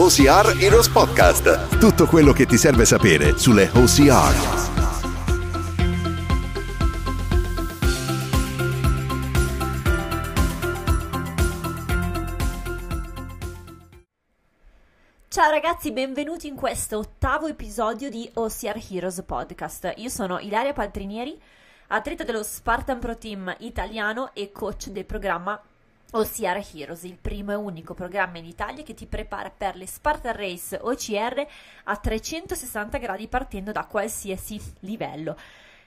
OCR Heroes Podcast. Tutto quello che ti serve sapere sulle OCR. Ciao ragazzi, benvenuti in questo ottavo episodio di OCR Heroes Podcast. Io sono Ilaria Paltrinieri, atleta dello Spartan Pro Team italiano e coach del programma OCR Heroes, il primo e unico programma in Italia che ti prepara per le Spartan Race OCR a 360 gradi partendo da qualsiasi livello.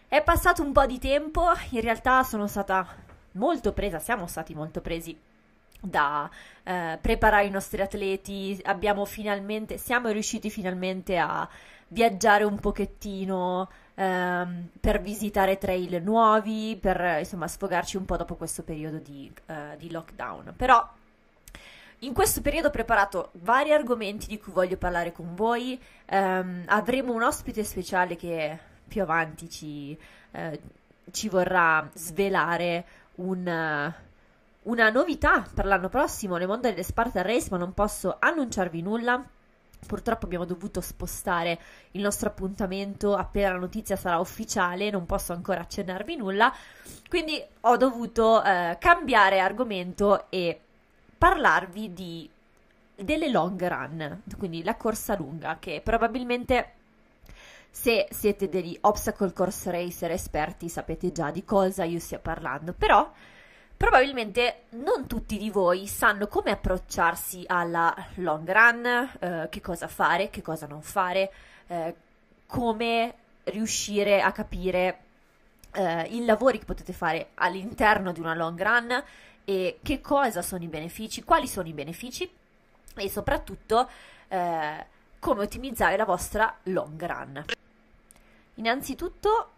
È passato un po' di tempo, in realtà sono stata molto presa, siamo stati molto presi da eh, preparare i nostri atleti, siamo riusciti finalmente a viaggiare un pochettino ehm, per visitare trail nuovi, per insomma sfogarci un po' dopo questo periodo di, uh, di lockdown. Però in questo periodo ho preparato vari argomenti di cui voglio parlare con voi. Um, avremo un ospite speciale che più avanti ci, uh, ci vorrà svelare un, una novità per l'anno prossimo nel mondo delle Spartan Race, ma non posso annunciarvi nulla Purtroppo abbiamo dovuto spostare il nostro appuntamento appena la notizia sarà ufficiale, non posso ancora accennarvi nulla, quindi ho dovuto eh, cambiare argomento e parlarvi di, delle long run, quindi la corsa lunga, che probabilmente se siete degli obstacle course racer esperti sapete già di cosa io stia parlando, però probabilmente non tutti di voi sanno come approcciarsi alla long run, eh, che cosa fare, che cosa non fare, eh, come riuscire a capire eh, i lavori che potete fare all'interno di una long run e che cosa sono i benefici, quali sono i benefici e soprattutto eh, come ottimizzare la vostra long run. Innanzitutto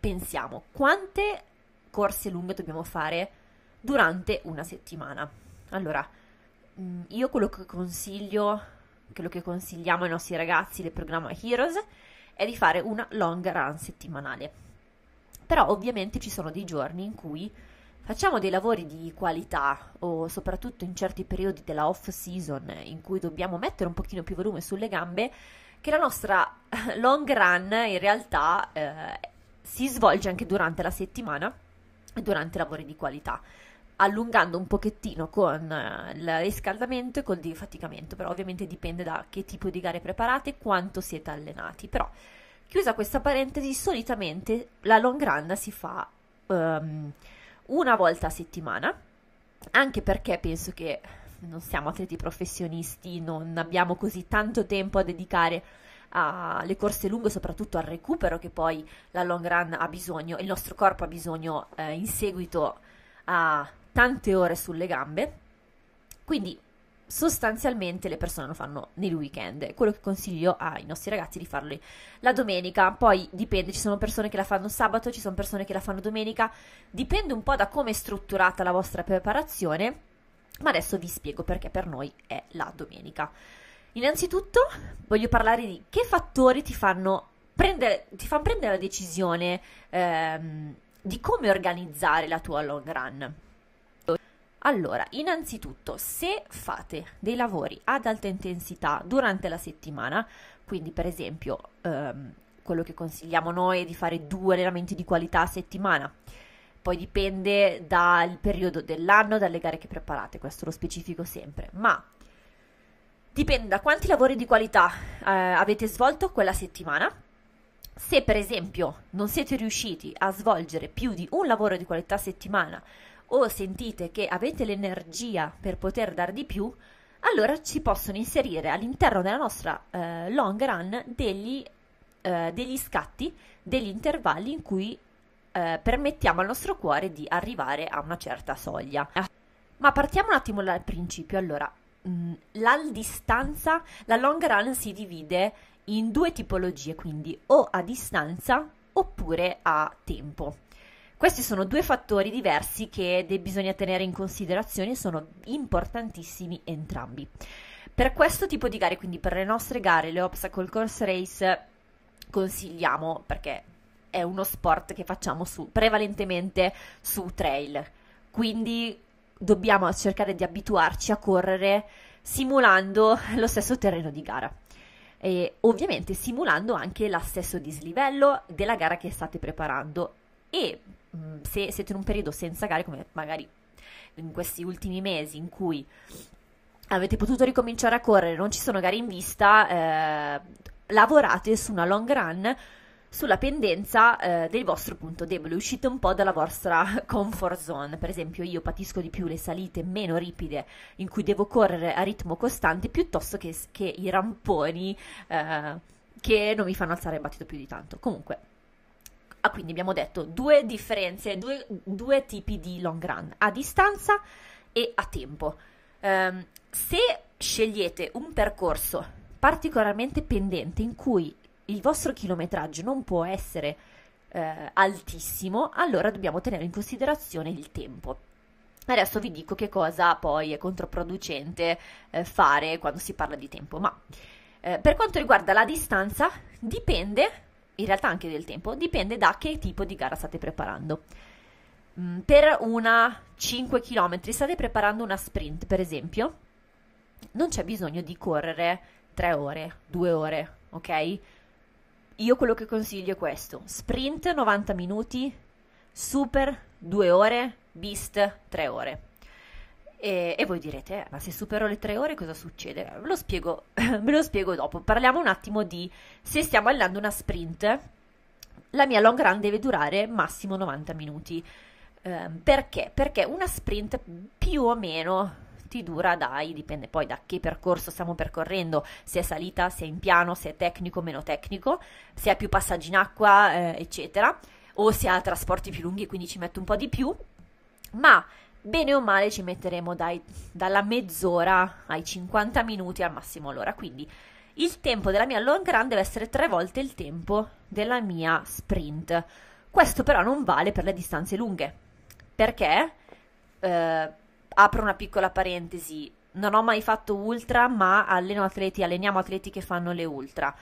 pensiamo quante corse lunghe dobbiamo fare durante una settimana. Allora, mm, io quello che consiglio, quello che consigliamo ai nostri ragazzi del programma Heroes è di fare una long run settimanale. Però ovviamente ci sono dei giorni in cui facciamo dei lavori di qualità o soprattutto in certi periodi della off season in cui dobbiamo mettere un pochino più volume sulle gambe che la nostra long run in realtà eh, si svolge anche durante la settimana durante lavori di qualità allungando un pochettino con uh, il riscaldamento e col difaticamento, però ovviamente dipende da che tipo di gare preparate e quanto siete allenati. Però, chiusa questa parentesi, solitamente la long run si fa um, una volta a settimana, anche perché penso che non siamo atleti professionisti, non abbiamo così tanto tempo a dedicare alle corse lunghe, soprattutto al recupero che poi la long run ha bisogno, il nostro corpo ha bisogno eh, in seguito a tante ore sulle gambe. Quindi sostanzialmente le persone lo fanno nel weekend. Quello che consiglio ai nostri ragazzi di farlo la domenica. Poi dipende, ci sono persone che la fanno sabato, ci sono persone che la fanno domenica. Dipende un po' da come è strutturata la vostra preparazione. Ma adesso vi spiego perché per noi è la domenica. Innanzitutto voglio parlare di che fattori ti fanno prendere, ti fanno prendere la decisione ehm, di come organizzare la tua long run. Allora, innanzitutto, se fate dei lavori ad alta intensità durante la settimana, quindi per esempio ehm, quello che consigliamo noi è di fare due allenamenti di qualità a settimana, poi dipende dal periodo dell'anno, dalle gare che preparate, questo lo specifico sempre, ma Dipende da quanti lavori di qualità eh, avete svolto quella settimana. Se per esempio non siete riusciti a svolgere più di un lavoro di qualità a settimana o sentite che avete l'energia per poter dare di più, allora ci possono inserire all'interno della nostra eh, long run degli, eh, degli, scatti, degli intervalli in cui eh, permettiamo al nostro cuore di arrivare a una certa soglia. Ma partiamo un attimo dal principio. Allora, Mm, la distanza, la long run si divide in due tipologie, quindi o a distanza oppure a tempo. Questi sono due fattori diversi che bisogna tenere in considerazione sono importantissimi entrambi. Per questo tipo di gare, quindi per le nostre gare, le obstacle course race, consigliamo perché è uno sport che facciamo su, prevalentemente su trail. Quindi dobbiamo cercare di abituarci a correre simulando lo stesso terreno di gara. E ovviamente simulando anche l'astesso dislivello della gara che state preparando. E mh, mm, se siete in un periodo senza gare come magari in questi ultimi mesi in cui avete potuto ricominciare a correre, non ci sono gare in vista, eh, lavorate su una long run sulla pendenza eh, del vostro punto debole, uscite un po' dalla vostra comfort zone. Per esempio, io patisco di più le salite meno ripide in cui devo correre a ritmo costante piuttosto che, che i ramponi eh, che non mi fanno alzare il battito più di tanto. Comunque, ah, quindi abbiamo detto due differenze, due, due, tipi di long run, a distanza e a tempo. Um, se scegliete un percorso particolarmente pendente in cui il vostro chilometraggio non può essere eh, altissimo, allora dobbiamo tenere in considerazione il tempo. Adesso vi dico che cosa poi è controproducente eh, fare quando si parla di tempo, ma eh, per quanto riguarda la distanza dipende, in realtà anche del tempo, dipende da che tipo di gara state preparando. Mm, per una 5 km state preparando una sprint, per esempio, non c'è bisogno di correre 3 ore, 2 ore, ok? Io quello che consiglio è questo: sprint 90 minuti, super 2 ore, beast 3 ore. E, e, voi direte, eh, ma se supero le 3 ore cosa succede? Ve lo, spiego, ve lo spiego dopo. Parliamo un attimo di se stiamo allenando una sprint, la mia long run deve durare massimo 90 minuti. Eh, perché? Perché una sprint più o meno ti dura dai, dipende poi da che percorso stiamo percorrendo, se è salita, se è in piano, se è tecnico, meno tecnico, se ha più passaggi in acqua, eh, eccetera, o se ha trasporti più lunghi, quindi ci metto un po' di più, ma bene o male ci metteremo dai, dalla mezz'ora ai 50 minuti al massimo l'ora, quindi il tempo della mia long run deve essere tre volte il tempo della mia sprint. Questo però non vale per le distanze lunghe, perché eh, apro una piccola parentesi, non ho mai fatto ultra, ma alleno atleti, alleniamo atleti che fanno le ultra.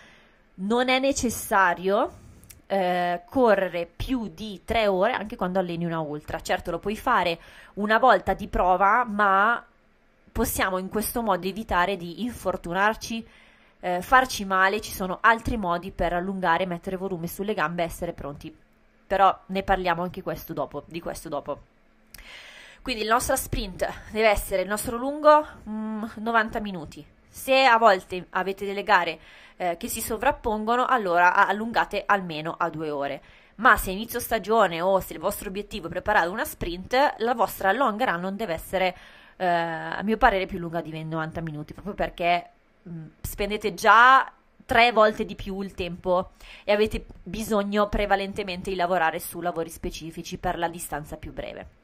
Non è necessario eh, correre più di tre ore anche quando alleni una ultra. Certo, lo puoi fare una volta di prova, ma possiamo in questo modo evitare di infortunarci, eh, farci male. Ci sono altri modi per allungare, mettere volume sulle gambe e essere pronti. Però ne parliamo anche questo dopo, di questo dopo. Quindi il nostro sprint deve essere il nostro lungo mm, 90 minuti. Se a volte avete delle gare eh, che si sovrappongono, allora allungate almeno a due ore. Ma se inizio stagione o se il vostro obiettivo è preparare una sprint, la vostra long run non deve essere, eh, a mio parere, più lunga di 90 minuti, proprio perché mh, mm, spendete già tre volte di più il tempo e avete bisogno prevalentemente di lavorare su lavori specifici per la distanza più breve.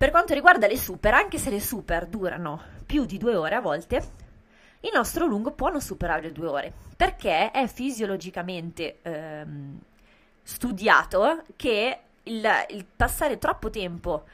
Per quanto riguarda le super, anche se le super durano più di due ore a volte, il nostro lungo può non superare le due ore, perché è fisiologicamente ehm, studiato che il, il, passare troppo tempo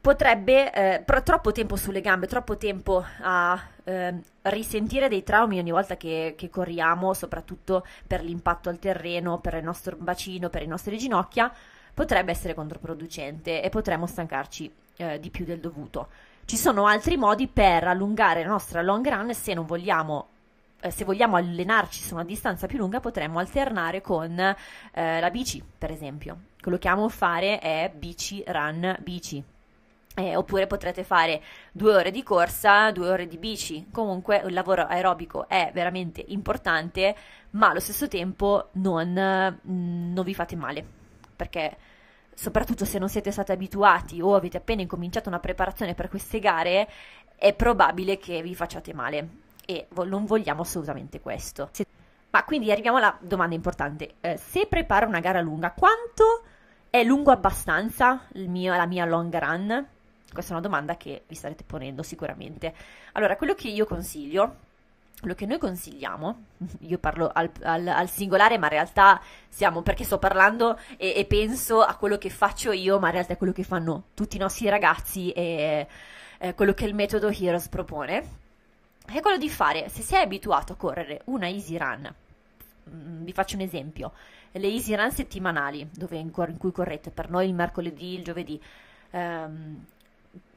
potrebbe, eh, troppo tempo sulle gambe, troppo tempo a eh, risentire dei traumi ogni volta che, che, corriamo, soprattutto per l'impatto al terreno, per il nostro bacino, per le nostre ginocchia, potrebbe essere controproducente e potremmo stancarci eh, di più del dovuto. Ci sono altri modi per allungare la nostra long run se non vogliamo eh, se vogliamo allenarci su una distanza più lunga potremmo alternare con eh, la bici, per esempio. Quello che amo fare è bici run bici. Eh, oppure potrete fare due ore di corsa, due ore di bici. Comunque il lavoro aerobico è veramente importante, ma allo stesso tempo non, mm, non vi fate male perché soprattutto se non siete stati abituati o avete appena incominciato una preparazione per queste gare, è probabile che vi facciate male e non vogliamo assolutamente questo. Ma quindi arriviamo alla domanda importante. Eh, se preparo una gara lunga, quanto è lungo abbastanza mio, la mia long run? Questa è una domanda che vi starete ponendo sicuramente. Allora, quello che io consiglio quello che noi consigliamo, io parlo al, al, al, singolare, ma in realtà siamo perché sto parlando e, e, penso a quello che faccio io, ma in realtà è quello che fanno tutti i nostri ragazzi e eh, quello che il metodo Heroes propone, è quello di fare, se sei abituato a correre una easy run, mm, vi faccio un esempio, le easy run settimanali, dove in, in, cui correte per noi il mercoledì, il giovedì, ehm,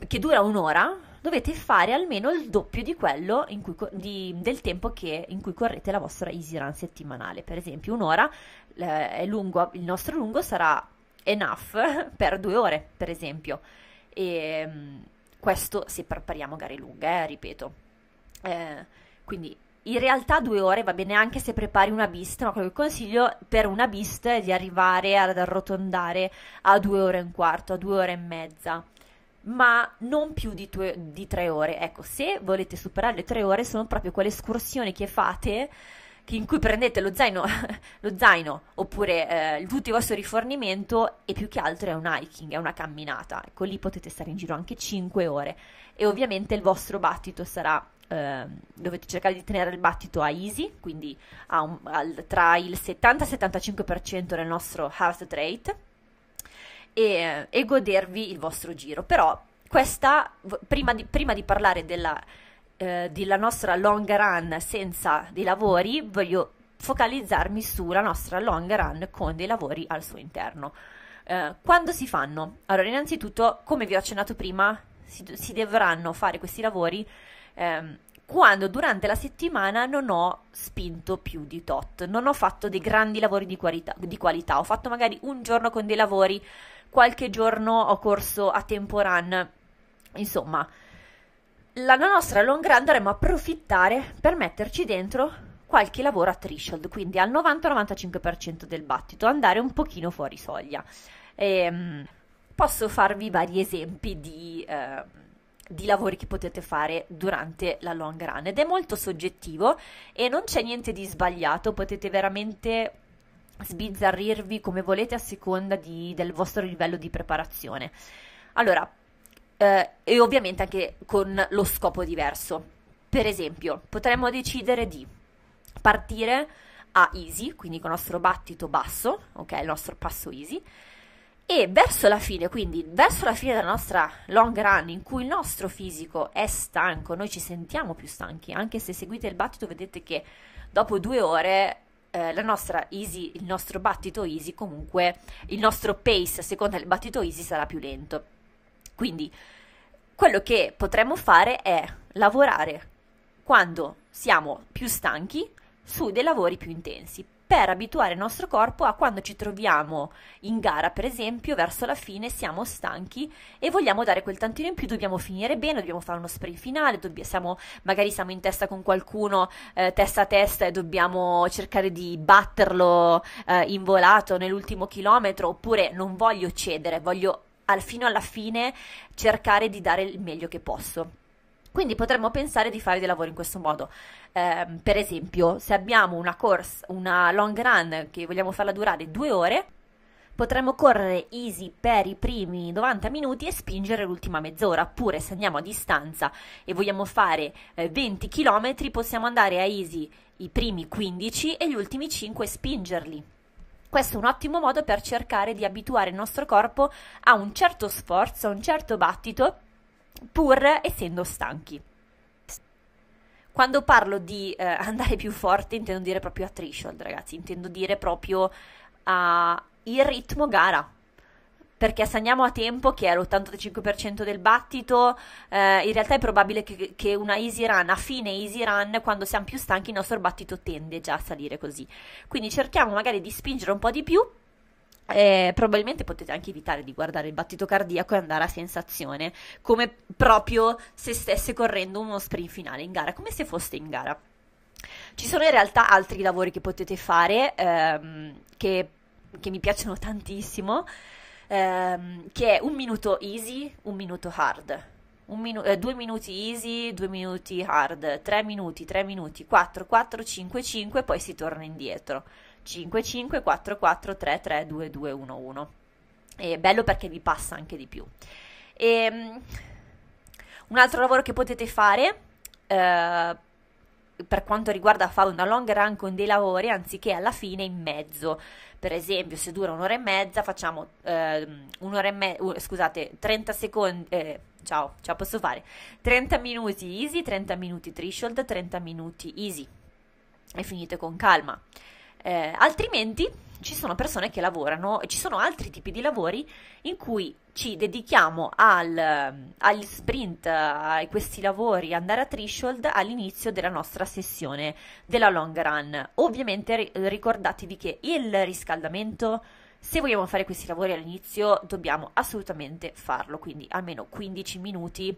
che dura un'ora, dovete fare almeno il doppio di quello cui, di, del tempo che, in cui correte la vostra easy run settimanale. Per esempio, un'ora eh, lungo, il nostro lungo sarà enough per due ore, per esempio. E mm, questo se prepariamo gare lunghe, eh, ripeto. Eh, quindi in realtà due ore va bene anche se prepari una beast, ma quello che consiglio per una beast è di arrivare ad arrotondare a due ore e un quarto, a due ore e mezza ma non più di, tue, di, tre ore. Ecco, se volete superare le tre ore, sono proprio quelle escursioni che fate in cui prendete lo zaino, lo zaino oppure eh, tutto il vostro rifornimento e più che altro è un hiking, è una camminata. Ecco, lì potete stare in giro anche 5 ore e ovviamente il vostro battito sarà eh, dovete cercare di tenere il battito a easy, quindi a un, al, tra il 70 e il 75% del nostro heart rate e, e, godervi il vostro giro. Però questa, prima di, prima di parlare della, eh, della nostra long run senza dei lavori, voglio focalizzarmi sulla nostra long run con dei lavori al suo interno. Eh, quando si fanno? Allora, innanzitutto, come vi ho accennato prima, si, si dovranno fare questi lavori ehm, quando durante la settimana non ho spinto più di tot, non ho fatto dei grandi lavori di qualità, di qualità, ho fatto magari un giorno con dei lavori, qualche giorno ho corso a tempo run, insomma, la nostra long run dovremmo approfittare per metterci dentro qualche lavoro a threshold, quindi al 90-95% del battito, andare un pochino fuori soglia. E, ehm, posso farvi vari esempi di... Eh, di lavori che potete fare durante la long run ed è molto soggettivo e non c'è niente di sbagliato, potete veramente sbizzarrirvi come volete a seconda di, del vostro livello di preparazione. Allora, eh, e ovviamente anche con lo scopo diverso. Per esempio, potremmo decidere di partire a easy, quindi con il nostro battito basso, ok, il nostro passo easy, e verso la fine, quindi verso la fine della nostra long run in cui il nostro fisico è stanco, noi ci sentiamo più stanchi, anche se seguite il battito vedete che dopo due ore eh, la nostra easy, il nostro battito easy comunque, il nostro pace a seconda del battito easy sarà più lento. Quindi quello che potremmo fare è lavorare quando siamo più stanchi su dei lavori più intensi per abituare il nostro corpo a quando ci troviamo in gara, per esempio, verso la fine siamo stanchi e vogliamo dare quel tantino in più, dobbiamo finire bene, dobbiamo fare uno sprint finale, dobbiamo, siamo, magari siamo in testa con qualcuno eh, testa a testa e dobbiamo cercare di batterlo eh, in volato nell'ultimo chilometro, oppure non voglio cedere, voglio al, fino alla fine cercare di dare il meglio che posso. Quindi potremmo pensare di fare dei lavori in questo modo. Eh, per esempio, se abbiamo una course, una long run che vogliamo farla durare due ore, potremmo correre easy per i primi 90 minuti e spingere l'ultima mezz'ora. Oppure, se andiamo a distanza e vogliamo fare eh, 20 km, possiamo andare a easy i primi 15 e gli ultimi 5 spingerli. Questo è un ottimo modo per cercare di abituare il nostro corpo a un certo sforzo, a un certo battito pur essendo stanchi. Quando parlo di eh, andare più forte intendo dire proprio a threshold, ragazzi, intendo dire proprio a il ritmo gara. Perché se a tempo, che è l'85% del battito, eh, in realtà è probabile che, che, una easy run, a fine easy run, quando siamo più stanchi, il nostro battito tende già a salire così. Quindi cerchiamo magari di spingere un po' di più eh, probabilmente potete anche evitare di guardare il battito cardiaco e andare a sensazione, come proprio se stesse correndo uno sprint finale in gara, come se foste in gara. Ci sono in realtà altri lavori che potete fare ehm, che, che, mi piacciono tantissimo, ehm, che è un minuto easy, un minuto hard. Un minu- eh, due minuti easy, due minuti hard, tre minuti, tre minuti, quattro, quattro, cinque, cinque, poi si torna indietro. 55 44 3 2 2 1 1 è bello perché vi passa anche di più. E, um, un altro lavoro che potete fare eh, per quanto riguarda fare una long run con dei lavori anziché alla fine in mezzo. Per esempio se dura un'ora e mezza facciamo eh, un'ora e mezza uh, scusate 30 secondi eh, ciao ciao posso fare. 30 minuti easy 30 minuti threshold 30 minuti easy. E finite con calma eh, altrimenti ci sono persone che lavorano e ci sono altri tipi di lavori in cui ci dedichiamo al, agli sprint, a questi lavori, andare a threshold all'inizio della nostra sessione della long run. Ovviamente ricordatevi che il riscaldamento, se vogliamo fare questi lavori all'inizio, dobbiamo assolutamente farlo, quindi almeno 15 minuti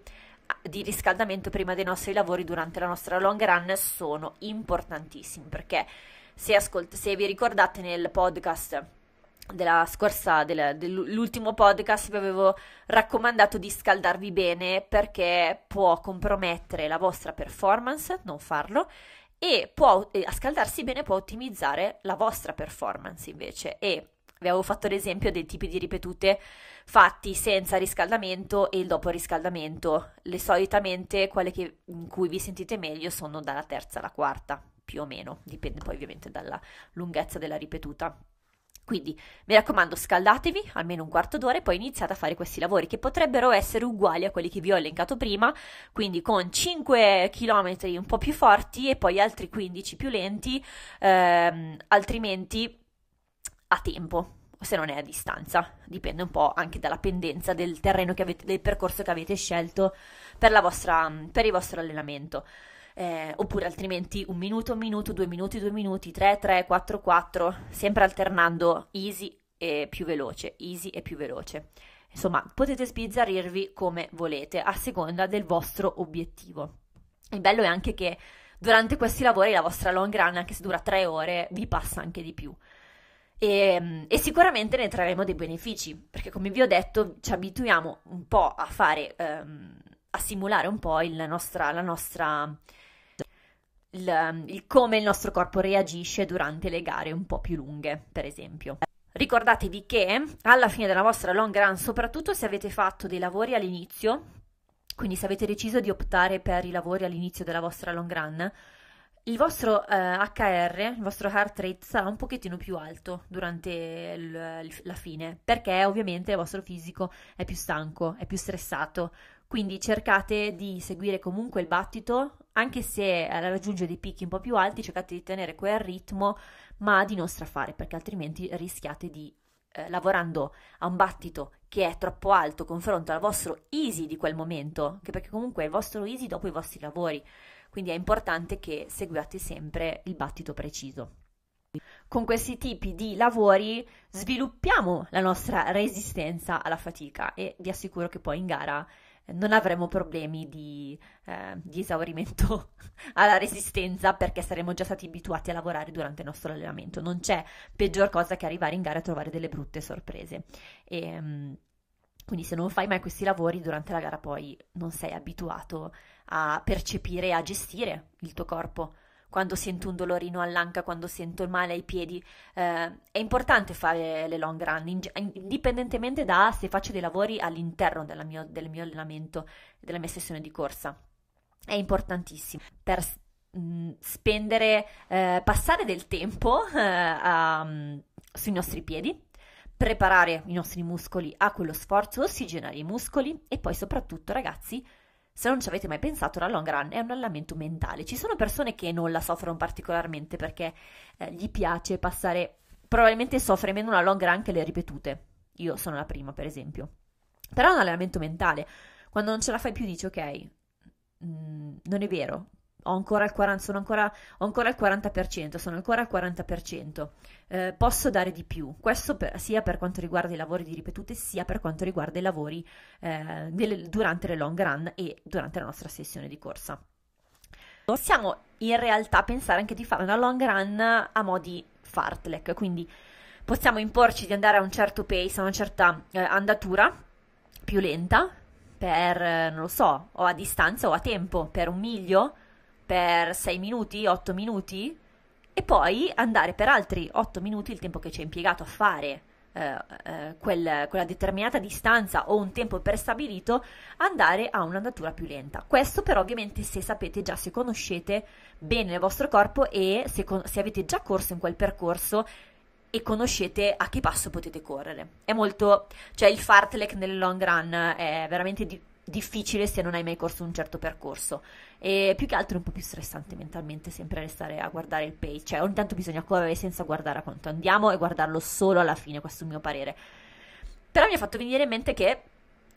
di riscaldamento prima dei nostri lavori durante la nostra long run sono importantissimi perché se, ascolt- se vi ricordate nel podcast della scorsa, del, dell'ultimo podcast vi avevo raccomandato di scaldarvi bene perché può compromettere la vostra performance, non farlo, e può, a scaldarsi bene può ottimizzare la vostra performance invece. E vi avevo fatto l'esempio dei tipi di ripetute fatti senza riscaldamento e il dopo riscaldamento. Le solitamente quelle che, in cui vi sentite meglio sono dalla terza alla quarta, più o meno, dipende poi ovviamente dalla lunghezza della ripetuta. Quindi mi raccomando, scaldatevi almeno un quarto d'ora e poi iniziate a fare questi lavori che potrebbero essere uguali a quelli che vi ho elencato prima, quindi con 5 km un po' più forti e poi altri 15 più lenti, ehm, altrimenti a tempo se non è a distanza, dipende un po' anche dalla pendenza del terreno che avete, del percorso che avete scelto per, vostra, per il vostro allenamento eh, oppure altrimenti un minuto, un minuto, due minuti, due minuti, tre, tre, quattro, quattro, sempre alternando easy e più veloce, easy e più veloce. Insomma, potete sbizzarrirvi come volete, a seconda del vostro obiettivo. Il bello è anche che durante questi lavori la vostra long run, anche se dura tre ore, vi passa anche di più. E, e, sicuramente ne trarremo dei benefici, perché come vi ho detto ci abituiamo un po' a fare, um, a simulare un po' nostra, la nostra il, il come il nostro corpo reagisce durante le gare un po' più lunghe, per esempio. Ricordatevi che alla fine della vostra long run, soprattutto se avete fatto dei lavori all'inizio, quindi se avete deciso di optare per i lavori all'inizio della vostra long run, il vostro eh, HR, il vostro heart rate sarà un pochettino più alto durante il, la fine, perché ovviamente il vostro fisico è più stanco, è più stressato, quindi cercate di seguire comunque il battito, anche se raggiunge dei picchi un po' più alti, cercate di tenere quel ritmo, ma di non strafare, perché altrimenti rischiate di, eh, lavorando a un battito che è troppo alto confronto al vostro easy di quel momento, che perché comunque è il vostro easy dopo i vostri lavori, quindi è importante che seguiate sempre il battito preciso. Con questi tipi di lavori sviluppiamo la nostra resistenza alla fatica e vi assicuro che poi in gara non avremo problemi di, eh, di, esaurimento alla resistenza perché saremo già stati abituati a lavorare durante il nostro allenamento. Non c'è peggior cosa che arrivare in gara e trovare delle brutte sorprese. E, ehm, quindi se non fai mai questi lavori durante la gara poi non sei abituato a percepire e a gestire il tuo corpo quando sento un dolorino all'anca, quando sento il male ai piedi. Eh, è importante fare le long run, indipendentemente da se faccio dei lavori all'interno mio, del mio allenamento, della mia sessione di corsa. È importantissimo per mh, mm, spendere, eh, passare del tempo eh, a, um, sui nostri piedi, preparare i nostri muscoli a quello sforzo, ossigenare i muscoli e poi soprattutto, ragazzi, se non ci avete mai pensato, la long run è un allenamento mentale. Ci sono persone che non la soffrono particolarmente perché eh, gli piace passare, probabilmente soffre meno una long run che le ripetute. Io sono la prima, per esempio. Però è un allenamento mentale. Quando non ce la fai più dici, ok, mh, mm, non è vero, ho ancora il 40%, sono ancora, ho ancora il 40%, sono ancora al 40%, eh, posso dare di più. Questo per, sia per quanto riguarda i lavori di ripetute, sia per quanto riguarda i lavori eh, delle, durante le long run e durante la nostra sessione di corsa. Possiamo in realtà pensare anche di fare una long run a modi fartlek, quindi possiamo imporci di andare a un certo pace, a una certa eh, andatura più lenta, per, eh, non lo so, o a distanza o a tempo, per un miglio, per 6 minuti, 8 minuti e poi andare per altri 8 minuti, il tempo che ci è impiegato a fare eh, eh, quel, quella determinata distanza o un tempo prestabilito, andare a un'andatura più lenta. Questo però ovviamente se sapete già, se conoscete bene il vostro corpo e se, se avete già corso in quel percorso e conoscete a che passo potete correre. È molto, cioè il fartlek nel long run è veramente di, difficile se non hai mai corso un certo percorso e più che altro è un po' più stressante mentalmente sempre restare a guardare il pace, cioè ogni tanto bisogna correre senza guardare a quanto andiamo e guardarlo solo alla fine, questo è il mio parere. Però mi ha fatto venire in mente che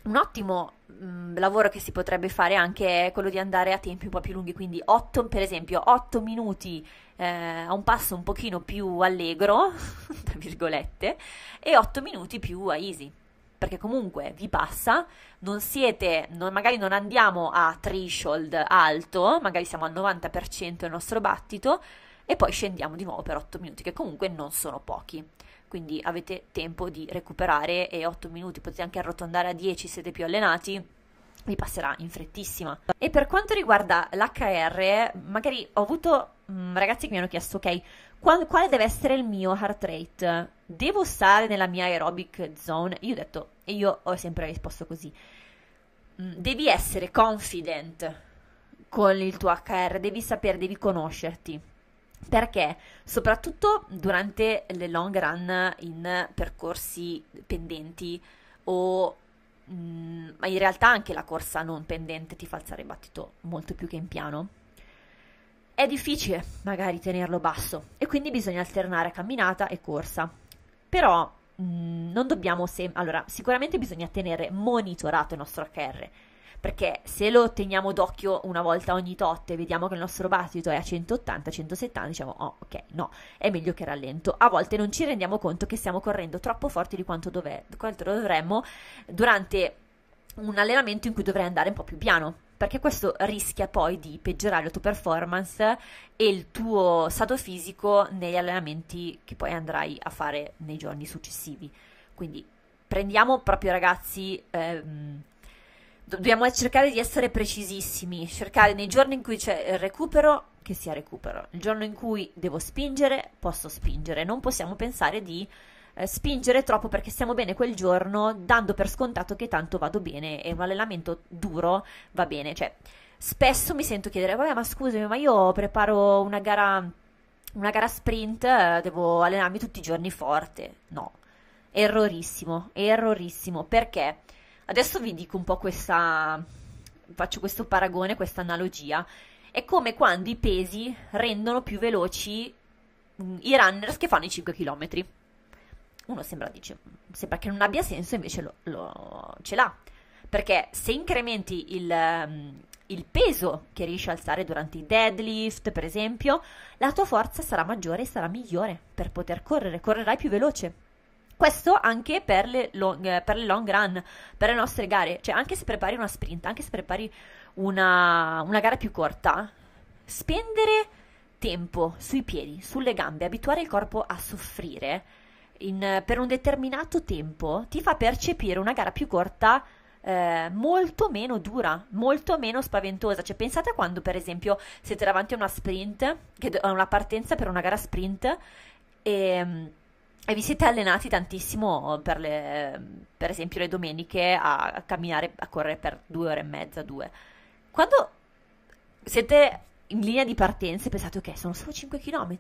un ottimo mh, mm, lavoro che si potrebbe fare anche è quello di andare a tempi un po' più lunghi, quindi 8, per esempio 8 minuti eh, a un passo un pochino più allegro, tra virgolette, e 8 minuti più a easy. Perché comunque vi passa, non siete, non, magari non andiamo a threshold alto, magari siamo al 90% del nostro battito, e poi scendiamo di nuovo per 8 minuti, che comunque non sono pochi quindi avete tempo di recuperare e 8 minuti, potete anche arrotondare a 10 siete più allenati, vi passerà in frettissima. E per quanto riguarda l'HR, magari ho avuto mh, mm, ragazzi che mi hanno chiesto, ok, qual- quale deve essere il mio heart rate? Devo stare nella mia aerobic zone? Io ho detto, e io ho sempre risposto così, mm, devi essere confident con il tuo HR, devi sapere, devi conoscerti perché soprattutto durante le long run in percorsi pendenti o mh, mm, ma in realtà anche la corsa non pendente ti fa alzare il battito molto più che in piano è difficile magari tenerlo basso e quindi bisogna alternare camminata e corsa però mh, mm, non dobbiamo sem- allora sicuramente bisogna tenere monitorato il nostro HR perché se lo teniamo d'occhio una volta ogni tot e vediamo che il nostro battito è a 180, 170, diciamo, oh, ok, no, è meglio che rallento. A volte non ci rendiamo conto che stiamo correndo troppo forti di quanto, dove, quanto dovremmo durante un allenamento in cui dovrei andare un po' più piano, perché questo rischia poi di peggiorare la tua performance e il tuo stato fisico negli allenamenti che poi andrai a fare nei giorni successivi. Quindi prendiamo proprio ragazzi ehm, dobbiamo cercare di essere precisissimi, cercare nei giorni in cui c'è il recupero che sia recupero, il giorno in cui devo spingere posso spingere, non possiamo pensare di eh, spingere troppo perché stiamo bene quel giorno dando per scontato che tanto vado bene e un allenamento duro va bene, cioè spesso mi sento chiedere vabbè ma scusami ma io preparo una gara una gara sprint eh, devo allenarmi tutti i giorni forte. No. Errorissimo errorissimo. Perché? Adesso vi dico un po' questa, faccio questo paragone, questa analogia. È come quando i pesi rendono più veloci mm, i runners che fanno i 5 km. Uno sembra, dice, sembra che non abbia senso, invece lo, lo, ce l'ha. Perché se incrementi il, um, il peso che riesci a alzare durante i deadlift, per esempio, la tua forza sarà maggiore e sarà migliore per poter correre, correrai più veloce. Questo anche per le, long, per le long run, per le nostre gare. Cioè, anche se prepari una sprint, anche se prepari una, una gara più corta, spendere tempo sui piedi, sulle gambe, abituare il corpo a soffrire in, per un determinato tempo ti fa percepire una gara più corta eh, molto meno dura, molto meno spaventosa. Cioè, pensate a quando, per esempio, siete davanti a una sprint, a una partenza per una gara sprint e e vi siete allenati tantissimo per, le, per esempio le domeniche a, a, camminare, a correre per due ore e mezza, due. Quando siete in linea di partenza e pensate ok, sono solo 5 km,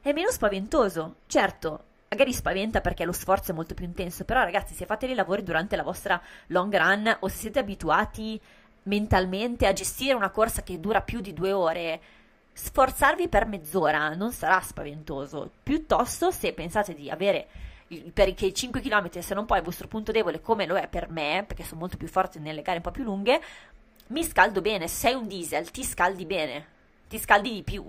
è meno spaventoso. Certo, magari spaventa perché lo sforzo è molto più intenso, però ragazzi, se fate dei lavori durante la vostra long run o se siete abituati mentalmente a gestire una corsa che dura più di due ore, sforzarvi per mezz'ora non sarà spaventoso, piuttosto se pensate di avere per i 5 km se non poi il vostro punto debole come lo è per me, perché sono molto più forte nelle gare un po' più lunghe, mi scaldo bene, se sei un diesel ti scaldi bene, ti scaldi di più,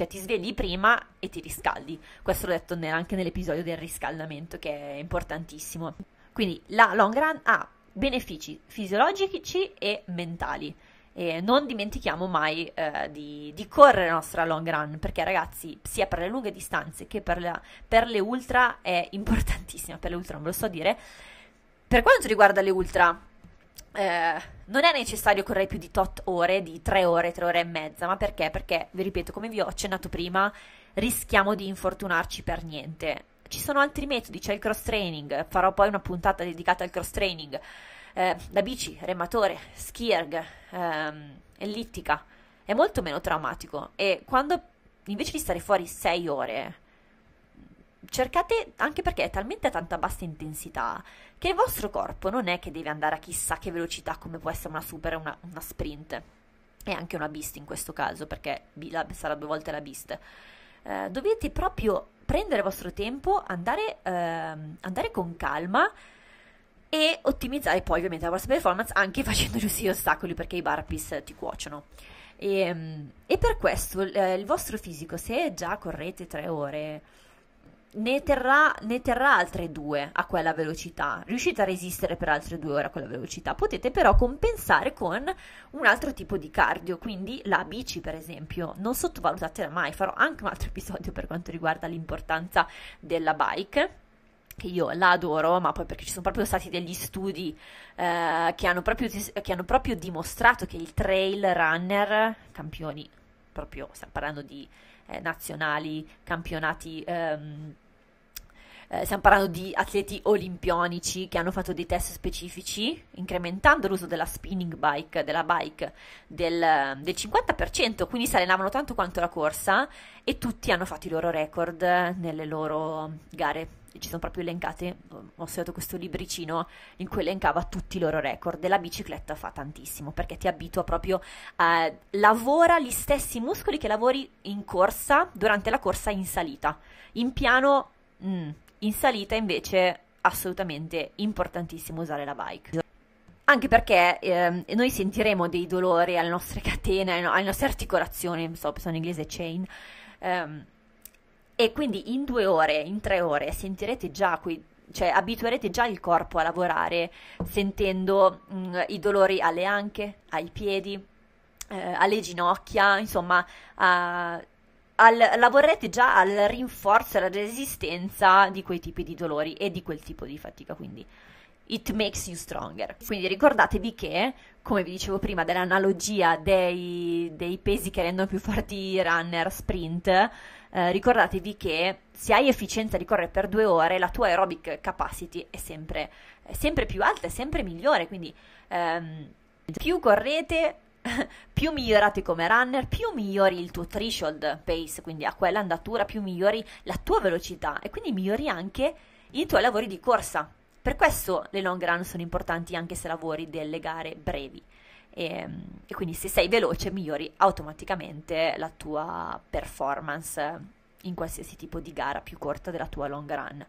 cioè ti svegli prima e ti riscaldi. Questo l'ho detto anche nell'episodio del riscaldamento che è importantissimo. Quindi la long run ha benefici fisiologici e mentali. E non dimentichiamo mai eh, di, di, correre la nostra long run, perché ragazzi, sia per le lunghe distanze che per, la, per le ultra è importantissima. Per le ultra non ve lo so dire. Per quanto riguarda le ultra, eh, non è necessario correre più di tot ore, di tre ore, tre ore e mezza, ma perché? Perché, vi ripeto, come vi ho accennato prima, rischiamo di infortunarci per niente. Ci sono altri metodi, c'è il cross training, farò poi una puntata dedicata al cross training eh, da bici, rematore, skierg, ehm, ellittica, è molto meno traumatico e quando invece di stare fuori 6 ore cercate, anche perché è talmente tanta bassa intensità, che il vostro corpo non è che deve andare a chissà che velocità come può essere una super una, una sprint, e anche una beast in questo caso, perché sarà due volte la beast. Eh, dovete proprio prendere il vostro tempo, andare, eh, andare con calma e ottimizzare poi ovviamente la vostra performance anche facendo gli ostacoli perché i burpees ti cuociono. E, ehm, e per questo eh, il vostro fisico, se già correte tre ore, ne terrà, ne terrà, altre due a quella velocità. Riuscite a resistere per altre due ore a quella velocità. Potete però compensare con un altro tipo di cardio, quindi la bici, per esempio. Non sottovalutatela mai. Farò anche un altro episodio per quanto riguarda l'importanza della bike che io la adoro, ma poi perché ci sono proprio stati degli studi eh, che, hanno proprio, che, hanno proprio, dimostrato che il trail runner, campioni, proprio stiamo parlando di eh, nazionali, campionati, ehm, eh, stiamo parlando di atleti olimpionici che hanno fatto dei test specifici, incrementando l'uso della spinning bike, della bike, del, del 50%, quindi si allenavano tanto quanto la corsa e tutti hanno fatto i loro record nelle loro gare ci sono proprio elencate, ho studiato questo libricino in cui elencava tutti i loro record e la bicicletta fa tantissimo perché ti abitua proprio a lavora gli stessi muscoli che lavori in corsa durante la corsa in salita. In piano, mm, in salita invece assolutamente importantissimo usare la bike. Anche perché eh, noi sentiremo dei dolori alle nostre catene, alle nostre articolazioni, sto pensando in inglese chain, ehm, e quindi in due ore, in tre ore sentirete già qui, cioè abituerete già il corpo a lavorare sentendo mh, mm, i dolori alle anche, ai piedi, eh, alle ginocchia, insomma, a, al, lavorerete già al rinforzo e alla resistenza di quei tipi di dolori e di quel tipo di fatica, quindi it makes you stronger. Quindi ricordatevi che, come vi dicevo prima, dell'analogia dei, dei pesi che rendono più forti i runner sprint, eh, ricordatevi che se hai efficienza di correre per due ore, la tua aerobic capacity è sempre, è sempre più alta, è sempre migliore, quindi ehm, più correte, più migliorate come runner, più migliori il tuo threshold pace, quindi a quella andatura, più migliori la tua velocità e quindi migliori anche i tuoi lavori di corsa. Per questo le long run sono importanti anche se lavori delle gare brevi. E, ehm, e, quindi se sei veloce migliori automaticamente la tua performance in qualsiasi tipo di gara più corta della tua long run.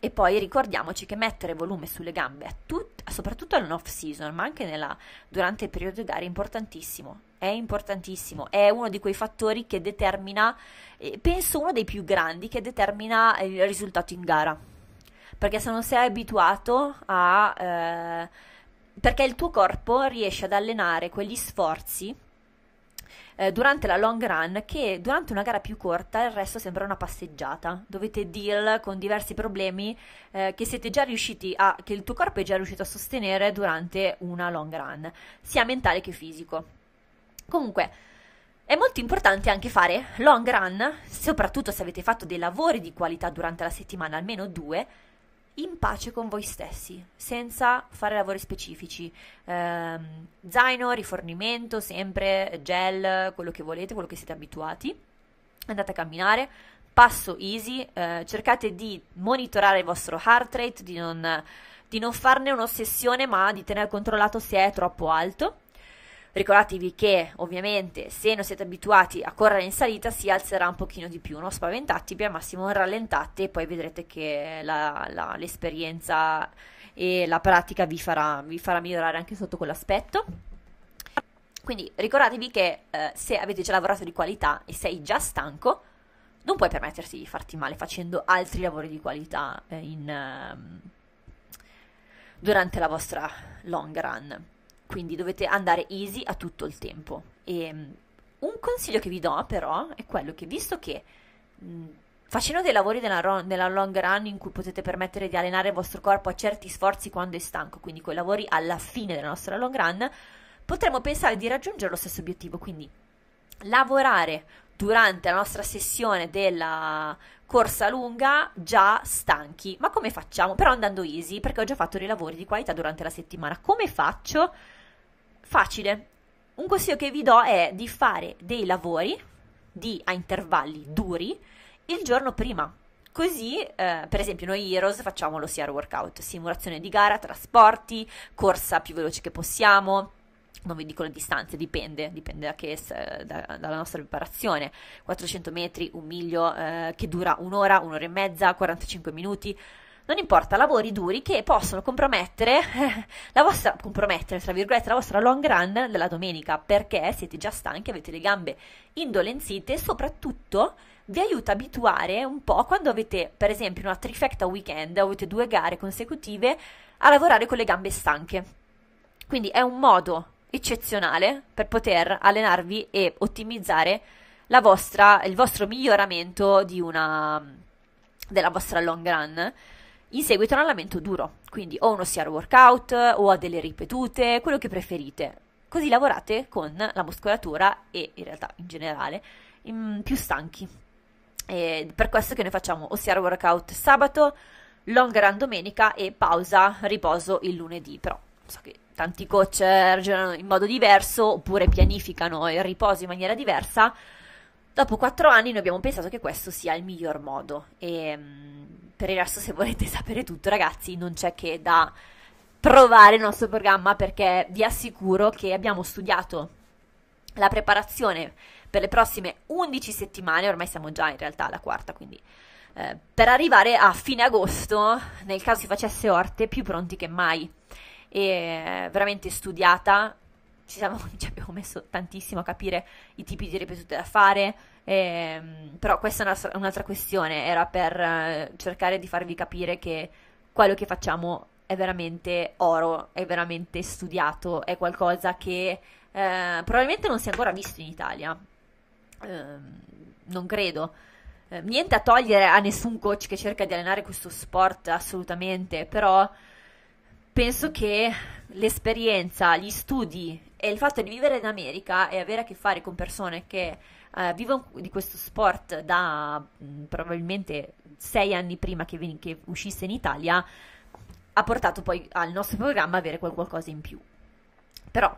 E poi ricordiamoci che mettere volume sulle gambe, tut- soprattutto all'off season, ma anche nella, durante il periodo di gara, è importantissimo. È importantissimo, è uno di quei fattori che determina, eh, penso uno dei più grandi, che determina il risultato in gara. Perché se non sei abituato a... Eh, perché il tuo corpo riesce ad allenare quegli sforzi eh, durante la long run che durante una gara più corta il resto sembra una passeggiata. Dovete deal con diversi problemi eh, che siete già riusciti a che il tuo corpo è già riuscito a sostenere durante una long run, sia mentale che fisico. Comunque è molto importante anche fare long run, soprattutto se avete fatto dei lavori di qualità durante la settimana, almeno due, in pace con voi stessi, senza fare lavori specifici. Eh, zaino, rifornimento, sempre gel, quello che volete, quello che siete abituati. Andate a camminare, passo easy, eh, cercate di monitorare il vostro heart rate, di non, di non farne un'ossessione, ma di tenere controllato se è troppo alto Ricordatevi che ovviamente se non siete abituati a correre in salita si alzerà un pochino di più, non spaventatevi, al massimo rallentate e poi vedrete che la, la, l'esperienza e la pratica vi farà, vi farà migliorare anche sotto quell'aspetto. Quindi ricordatevi che eh, se avete già lavorato di qualità e sei già stanco, non puoi permetterti di farti male facendo altri lavori di qualità eh, in, eh, durante la vostra long run quindi dovete andare easy a tutto il tempo. E um, un consiglio che vi do però è quello che visto che mh, mm, facendo dei lavori nella, nella, long run in cui potete permettere di allenare il vostro corpo a certi sforzi quando è stanco, quindi quei lavori alla fine della nostra long run, potremmo pensare di raggiungere lo stesso obiettivo, quindi lavorare durante la nostra sessione della corsa lunga già stanchi. Ma come facciamo? Però andando easy, perché ho già fatto dei lavori di qualità durante la settimana. Come faccio? Facile. Un consiglio che vi do è di fare dei lavori di, a intervalli duri il giorno prima. così, eh, per esempio, noi Heroes facciamo l'OCR workout, simulazione di gara, trasporti, corsa più veloce che possiamo, non vi dico le distanze, dipende, dipende da che, da, dalla nostra preparazione. 400 metri, un miglio eh, che dura un'ora, un'ora e mezza, 45 minuti. Non importa, lavori duri che possono compromettere la vostra, compromettere, tra virgolette, la vostra long run della domenica perché siete già stanchi, avete le gambe indolenzite e soprattutto vi aiuta a abituare un po' quando avete, per esempio, una trifecta weekend avete due gare consecutive a lavorare con le gambe stanche. Quindi è un modo eccezionale per poter allenarvi e ottimizzare vostra, il vostro miglioramento una, della vostra long run in seguito a un allenamento duro, quindi o uno CR workout o a delle ripetute, quello che preferite. Così lavorate con la muscolatura e in realtà in generale in più stanchi. E per questo che noi facciamo OCR workout sabato, long run domenica e pausa, riposo il lunedì. Però so che tanti coach ragionano in modo diverso oppure pianificano il riposo in maniera diversa. Dopo quattro anni noi abbiamo pensato che questo sia il miglior modo e mm, per il resto se volete sapere tutto ragazzi non c'è che da provare il nostro programma perché vi assicuro che abbiamo studiato la preparazione per le prossime 11 settimane, ormai siamo già in realtà alla quarta, quindi eh, per arrivare a fine agosto, nel caso si facesse orte, più pronti che mai e veramente studiata. Ci, siamo, ci, abbiamo messo tantissimo a capire i tipi di ripetute da fare, eh, però questa è un'altra, un'altra questione, era per eh, cercare di farvi capire che quello che facciamo è veramente oro, è veramente studiato, è qualcosa che eh, probabilmente non si è ancora visto in Italia. Eh, non credo. Eh, niente a togliere a nessun coach che cerca di allenare questo sport, assolutamente, però penso che l'esperienza, gli studi e il fatto di vivere in America e avere a che fare con persone che uh, vivono di questo sport da mh, mm, probabilmente sei anni prima che, ven- che, uscisse in Italia ha portato poi al nostro programma a avere qualcosa in più. Però,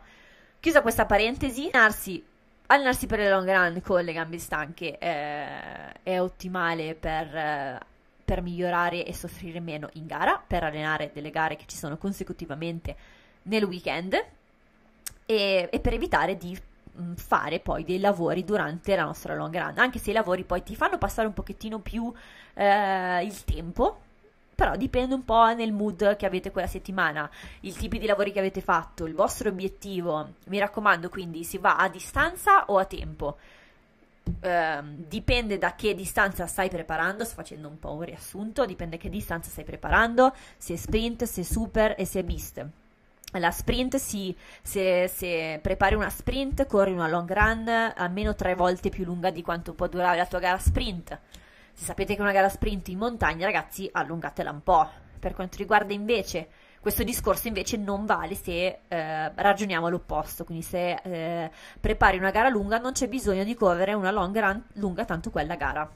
chiusa questa parentesi, allenarsi, allenarsi per le long run con le gambe stanche eh, è ottimale per eh, per migliorare e soffrire meno in gara, per allenare delle gare che ci sono consecutivamente nel weekend e, e per evitare di fare poi dei lavori durante la nostra long run, anche se i lavori poi ti fanno passare un pochettino più eh, il tempo, però dipende un po' nel mood che avete quella settimana, il tipo di lavori che avete fatto, il vostro obiettivo. Mi raccomando, quindi si va a distanza o a tempo. Ehm, dipende da che distanza stai preparando, sto facendo un po' un riassunto, dipende che distanza stai preparando, se è sprint, se è super e se è beast. La sprint, sì, se, se, prepari una sprint, corri una long run almeno tre volte più lunga di quanto può durare la tua gara sprint. Se sapete che una gara sprint in montagna, ragazzi, allungatela un po'. Per quanto riguarda invece questo discorso invece non vale se eh, ragioniamo all'opposto, quindi se eh, prepari una gara lunga non c'è bisogno di correre una long run lunga tanto quella gara,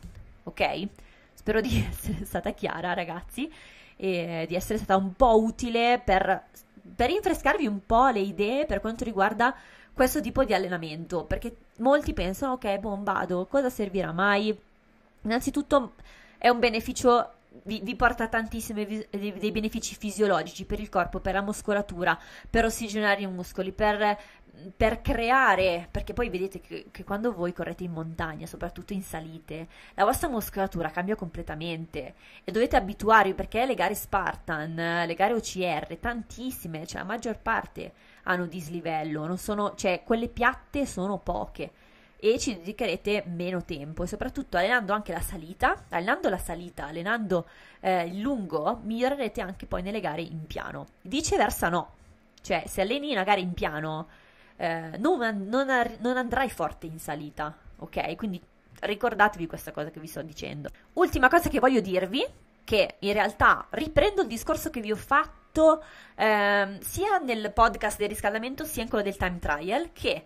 ok? Spero di essere stata chiara ragazzi e di essere stata un po' utile per, per rinfrescarvi un po' le idee per quanto riguarda questo tipo di allenamento, perché molti pensano ok, bombado, cosa servirà mai? Innanzitutto è un beneficio vi, vi porta tantissimi vi, dei benefici fisiologici per il corpo, per la muscolatura, per ossigenare i muscoli, per, per creare, perché poi vedete che, che, quando voi correte in montagna, soprattutto in salite, la vostra muscolatura cambia completamente. E dovete abituarvi perché le gare Spartan, le gare OCR, tantissime, cioè la maggior parte hanno dislivello, sono, cioè quelle piatte sono poche e ci dedicherete meno tempo e soprattutto allenando anche la salita, allenando la salita, allenando eh, il lungo, migliorerete anche poi nelle gare in piano. Viceversa no, cioè se alleni una gara in piano eh, non, non, non andrai forte in salita, ok? Quindi ricordatevi questa cosa che vi sto dicendo. Ultima cosa che voglio dirvi, che in realtà riprendo il discorso che vi ho fatto eh, sia nel podcast del riscaldamento sia in quello del time trial, che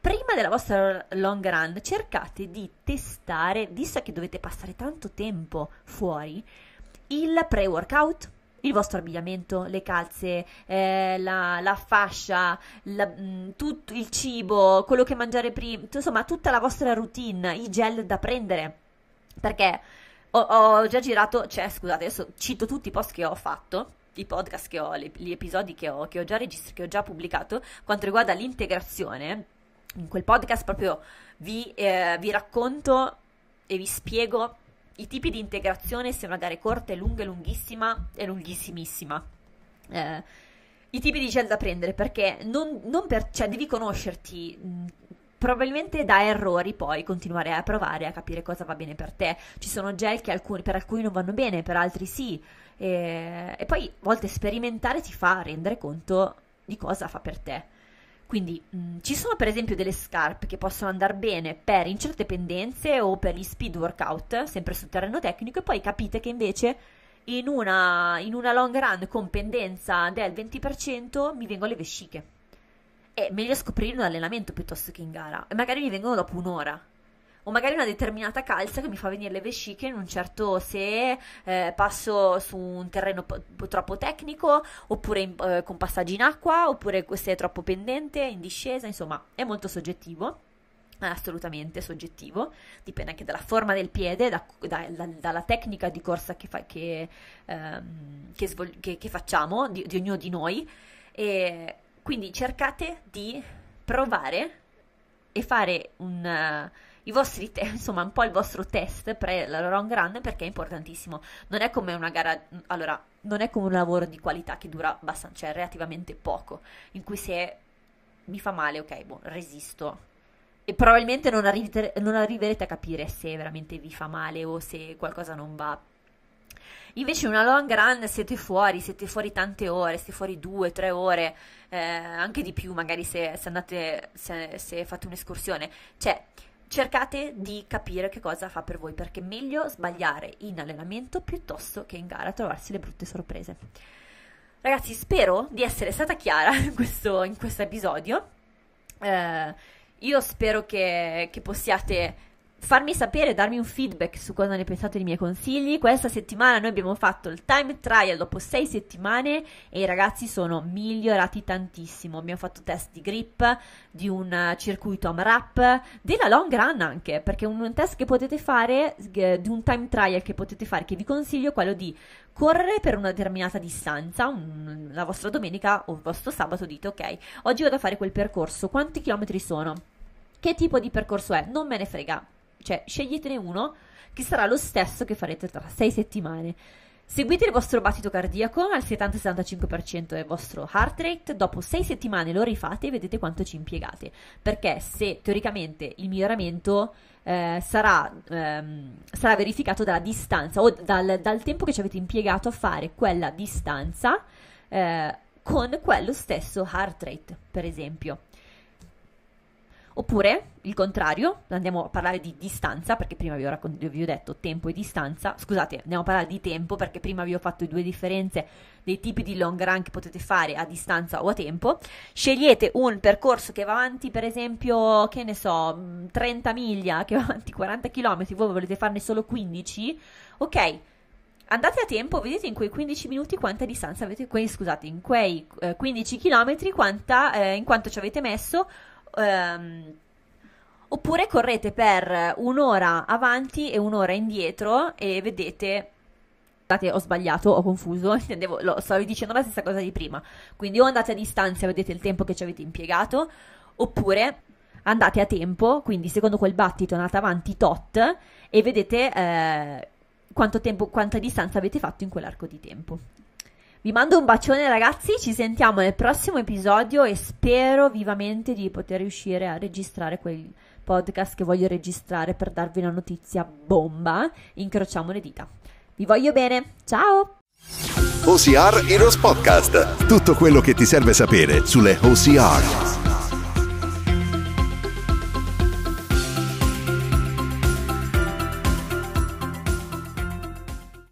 prima della vostra long run cercate di testare, visto che dovete passare tanto tempo fuori, il pre-workout, il vostro abbigliamento, le calze, eh, la, la, fascia, la, mh, mm, tutto il cibo, quello che mangiare prima, insomma tutta la vostra routine, i gel da prendere. Perché ho, ho già girato, cioè scusate, adesso cito tutti i post che ho fatto i podcast che ho, gli episodi che ho, che ho già registrato, che ho già pubblicato, quanto riguarda l'integrazione, in quel podcast proprio vi, eh, vi racconto e vi spiego i tipi di integrazione, sia una gara corta, e lunga, e lunghissima e lunghissimissima. Eh, I tipi di gel da prendere perché non, non per, cioè, devi conoscerti. Mh, probabilmente da errori poi continuare a provare a capire cosa va bene per te. Ci sono gel che alcuni, per alcuni non vanno bene, per altri sì. E, e poi a volte sperimentare ti fa rendere conto di cosa fa per te. Quindi mh, mm, ci sono per esempio delle scarpe che possono andare bene per incerte pendenze o per gli speed workout, sempre sul terreno tecnico, e poi capite che invece in una, in una long run con pendenza del 20% mi vengono le vesciche. È meglio scoprire un allenamento piuttosto che in gara. E magari mi vengono dopo un'ora o magari una determinata calza che mi fa venire le vesciche in un certo se eh, passo su un terreno po- troppo tecnico oppure in, eh, con passaggi in acqua oppure se è troppo pendente in discesa insomma è molto soggettivo assolutamente soggettivo, dipende anche dalla forma del piede, da, da, da, dalla tecnica di corsa che, fa, che, ehm, che, svol- che facciamo, di, di, ognuno di noi. E quindi cercate di provare e fare un, i vostri te- insomma un po' il vostro test pre la long run perché è importantissimo. Non è come una gara, allora, non è come un lavoro di qualità che dura abbastanza, cioè relativamente poco, in cui se mi fa male, ok, boh, resisto. E probabilmente non, arrivete, non arriverete a capire se veramente vi fa male o se qualcosa non va. Invece una long run siete fuori, siete fuori tante ore, siete fuori due, tre ore, eh, anche di più magari se, se andate, se, se fate un'escursione. Cioè, cercate di capire che cosa fa per voi, perché è meglio sbagliare in allenamento piuttosto che in gara trovarsi le brutte sorprese. Ragazzi, spero di essere stata chiara in questo, in questo episodio. Eh, io spero che, che possiate farmi sapere, darmi un feedback su cosa ne pensate dei miei consigli. Questa settimana noi abbiamo fatto il time trial dopo sei settimane e i ragazzi sono migliorati tantissimo. Abbiamo fatto test di grip, di un circuito AMRAP, della long run anche, perché un test che potete fare, di un time trial che potete fare, che vi consiglio, è quello di correre per una determinata distanza, un, la vostra domenica o il vostro sabato dite ok, oggi vado a fare quel percorso, quanti chilometri sono? Che tipo di percorso è? Non me ne frega, cioè sceglietene uno che sarà lo stesso che farete tra 6 settimane. Seguite il vostro battito cardiaco al 70-75% del vostro heart rate, dopo 6 settimane lo rifate e vedete quanto ci impiegate, perché se teoricamente il miglioramento eh, sarà, ehm, sarà, verificato dalla distanza o dal, dal, tempo che ci avete impiegato a fare quella distanza eh, con quello stesso heart rate, per esempio. Oppure, il contrario, andiamo a parlare di distanza, perché prima vi ho, raccont- vi ho, detto tempo e distanza. Scusate, andiamo a parlare di tempo, perché prima vi ho fatto due differenze dei tipi di long run che potete fare a distanza o a tempo. Scegliete un percorso che va avanti, per esempio, che ne so, 30 miglia, che va avanti 40 km, voi volete farne solo 15, ok. Andate a tempo, vedete in quei 15 minuti quanta distanza avete, quei, scusate, in quei eh, 15 km quanta, eh, in quanto ci avete messo Um, oppure correte per un'ora avanti e un'ora indietro e vedete ho sbagliato, ho confuso, intendevo, lo, stavo dicendo la stessa cosa di prima. Quindi o andate a distanza e vedete il tempo che ci avete impiegato, oppure andate a tempo, quindi secondo quel battito andate avanti tot e vedete eh, quanto tempo, quanta distanza avete fatto in quell'arco di tempo. Vi mando un bacione ragazzi, ci sentiamo nel prossimo episodio e spero vivamente di poter riuscire a registrare quel podcast che voglio registrare per darvi una notizia bomba. Incrociamo le dita. Vi voglio bene, ciao! OCR Heroes Podcast, tutto quello che ti serve sapere sulle OCR.